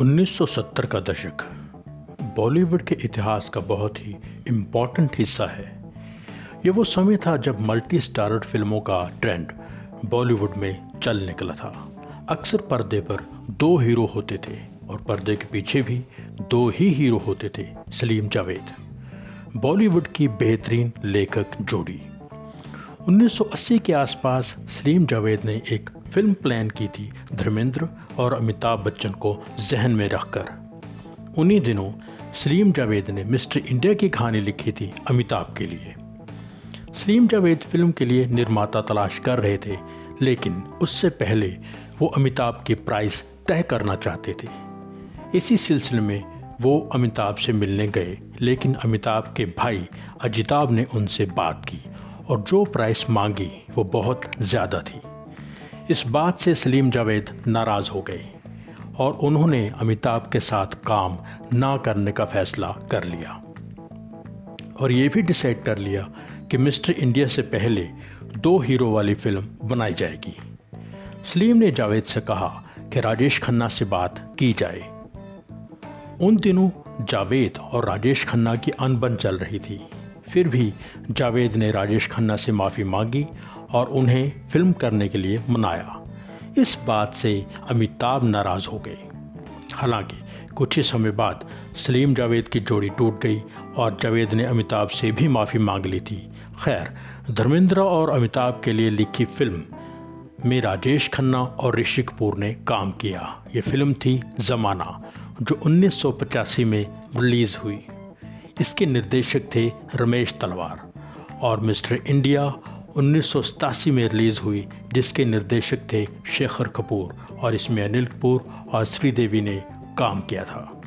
1970 का दशक बॉलीवुड के इतिहास का बहुत ही इंपॉर्टेंट हिस्सा है। ये वो समय था जब मल्टी स्टारड फ़िल्मों का ट्रेंड बॉलीवुड में चल निकला था। अक्सर पर्दे पर दो हीरो होते थे और पर्दे के पीछे भी दो ही हीरो होते थे, सलीम जावेद। बॉलीवुड की बेहतरीन लेखक जोड़ी। 1980 के आसपास सलीम जावेद ने एक फ़िल्म प्लान की थी धर्मेंद्र और अमिताभ बच्चन को जहन में रखकर। उन्हीं दिनों सलीम जावेद ने मिस्टर इंडिया की कहानी लिखी थी अमिताभ के लिए। सलीम जावेद फ़िल्म के लिए निर्माता तलाश कर रहे थे, लेकिन उससे पहले वो अमिताभ की प्राइस तय करना चाहते थे। इसी सिलसिले में वो अमिताभ से मिलने गए, लेकिन अमिताभ के भाई अजिताभ ने उनसे बात की और जो प्राइस मांगी वो बहुत ज़्यादा थी। इस बात से सलीम जावेद नाराज़ हो गए और उन्होंने अमिताभ के साथ काम ना करने का फैसला कर लिया। और ये भी डिसाइड कर लिया कि मिस्टर इंडिया से पहले दो हीरो वाली फ़िल्म बनाई जाएगी। सलीम ने जावेद से कहा कि राजेश खन्ना से बात की जाए। उन दिनों जावेद और राजेश खन्ना की अनबन चल रही थी। फिर भी जावेद ने राजेश खन्ना से माफ़ी मांगी और उन्हें फ़िल्म करने के लिए मनाया। इस बात से अमिताभ नाराज़ हो गए। हालाँकि, कुछ ही समय बाद सलीम जावेद की जोड़ी टूट गई और जावेद ने अमिताभ से भी माफ़ी मांग ली थी। खैर, धर्मेंद्र और अमिताभ के लिए लिखी फ़िल्म में राजेश खन्ना और ऋषि कपूर ने काम किया। ये फ़िल्म थी ज़माना, जो 1985 में रिलीज़ हुई। इसके निर्देशक थे रमेश तलवार और मिस्टर इंडिया उन्नीस सौ सतासी में रिलीज़ हुई, जिसके निर्देशक थे शेखर कपूर और इसमें अनिल कपूर और श्रीदेवी ने काम किया था।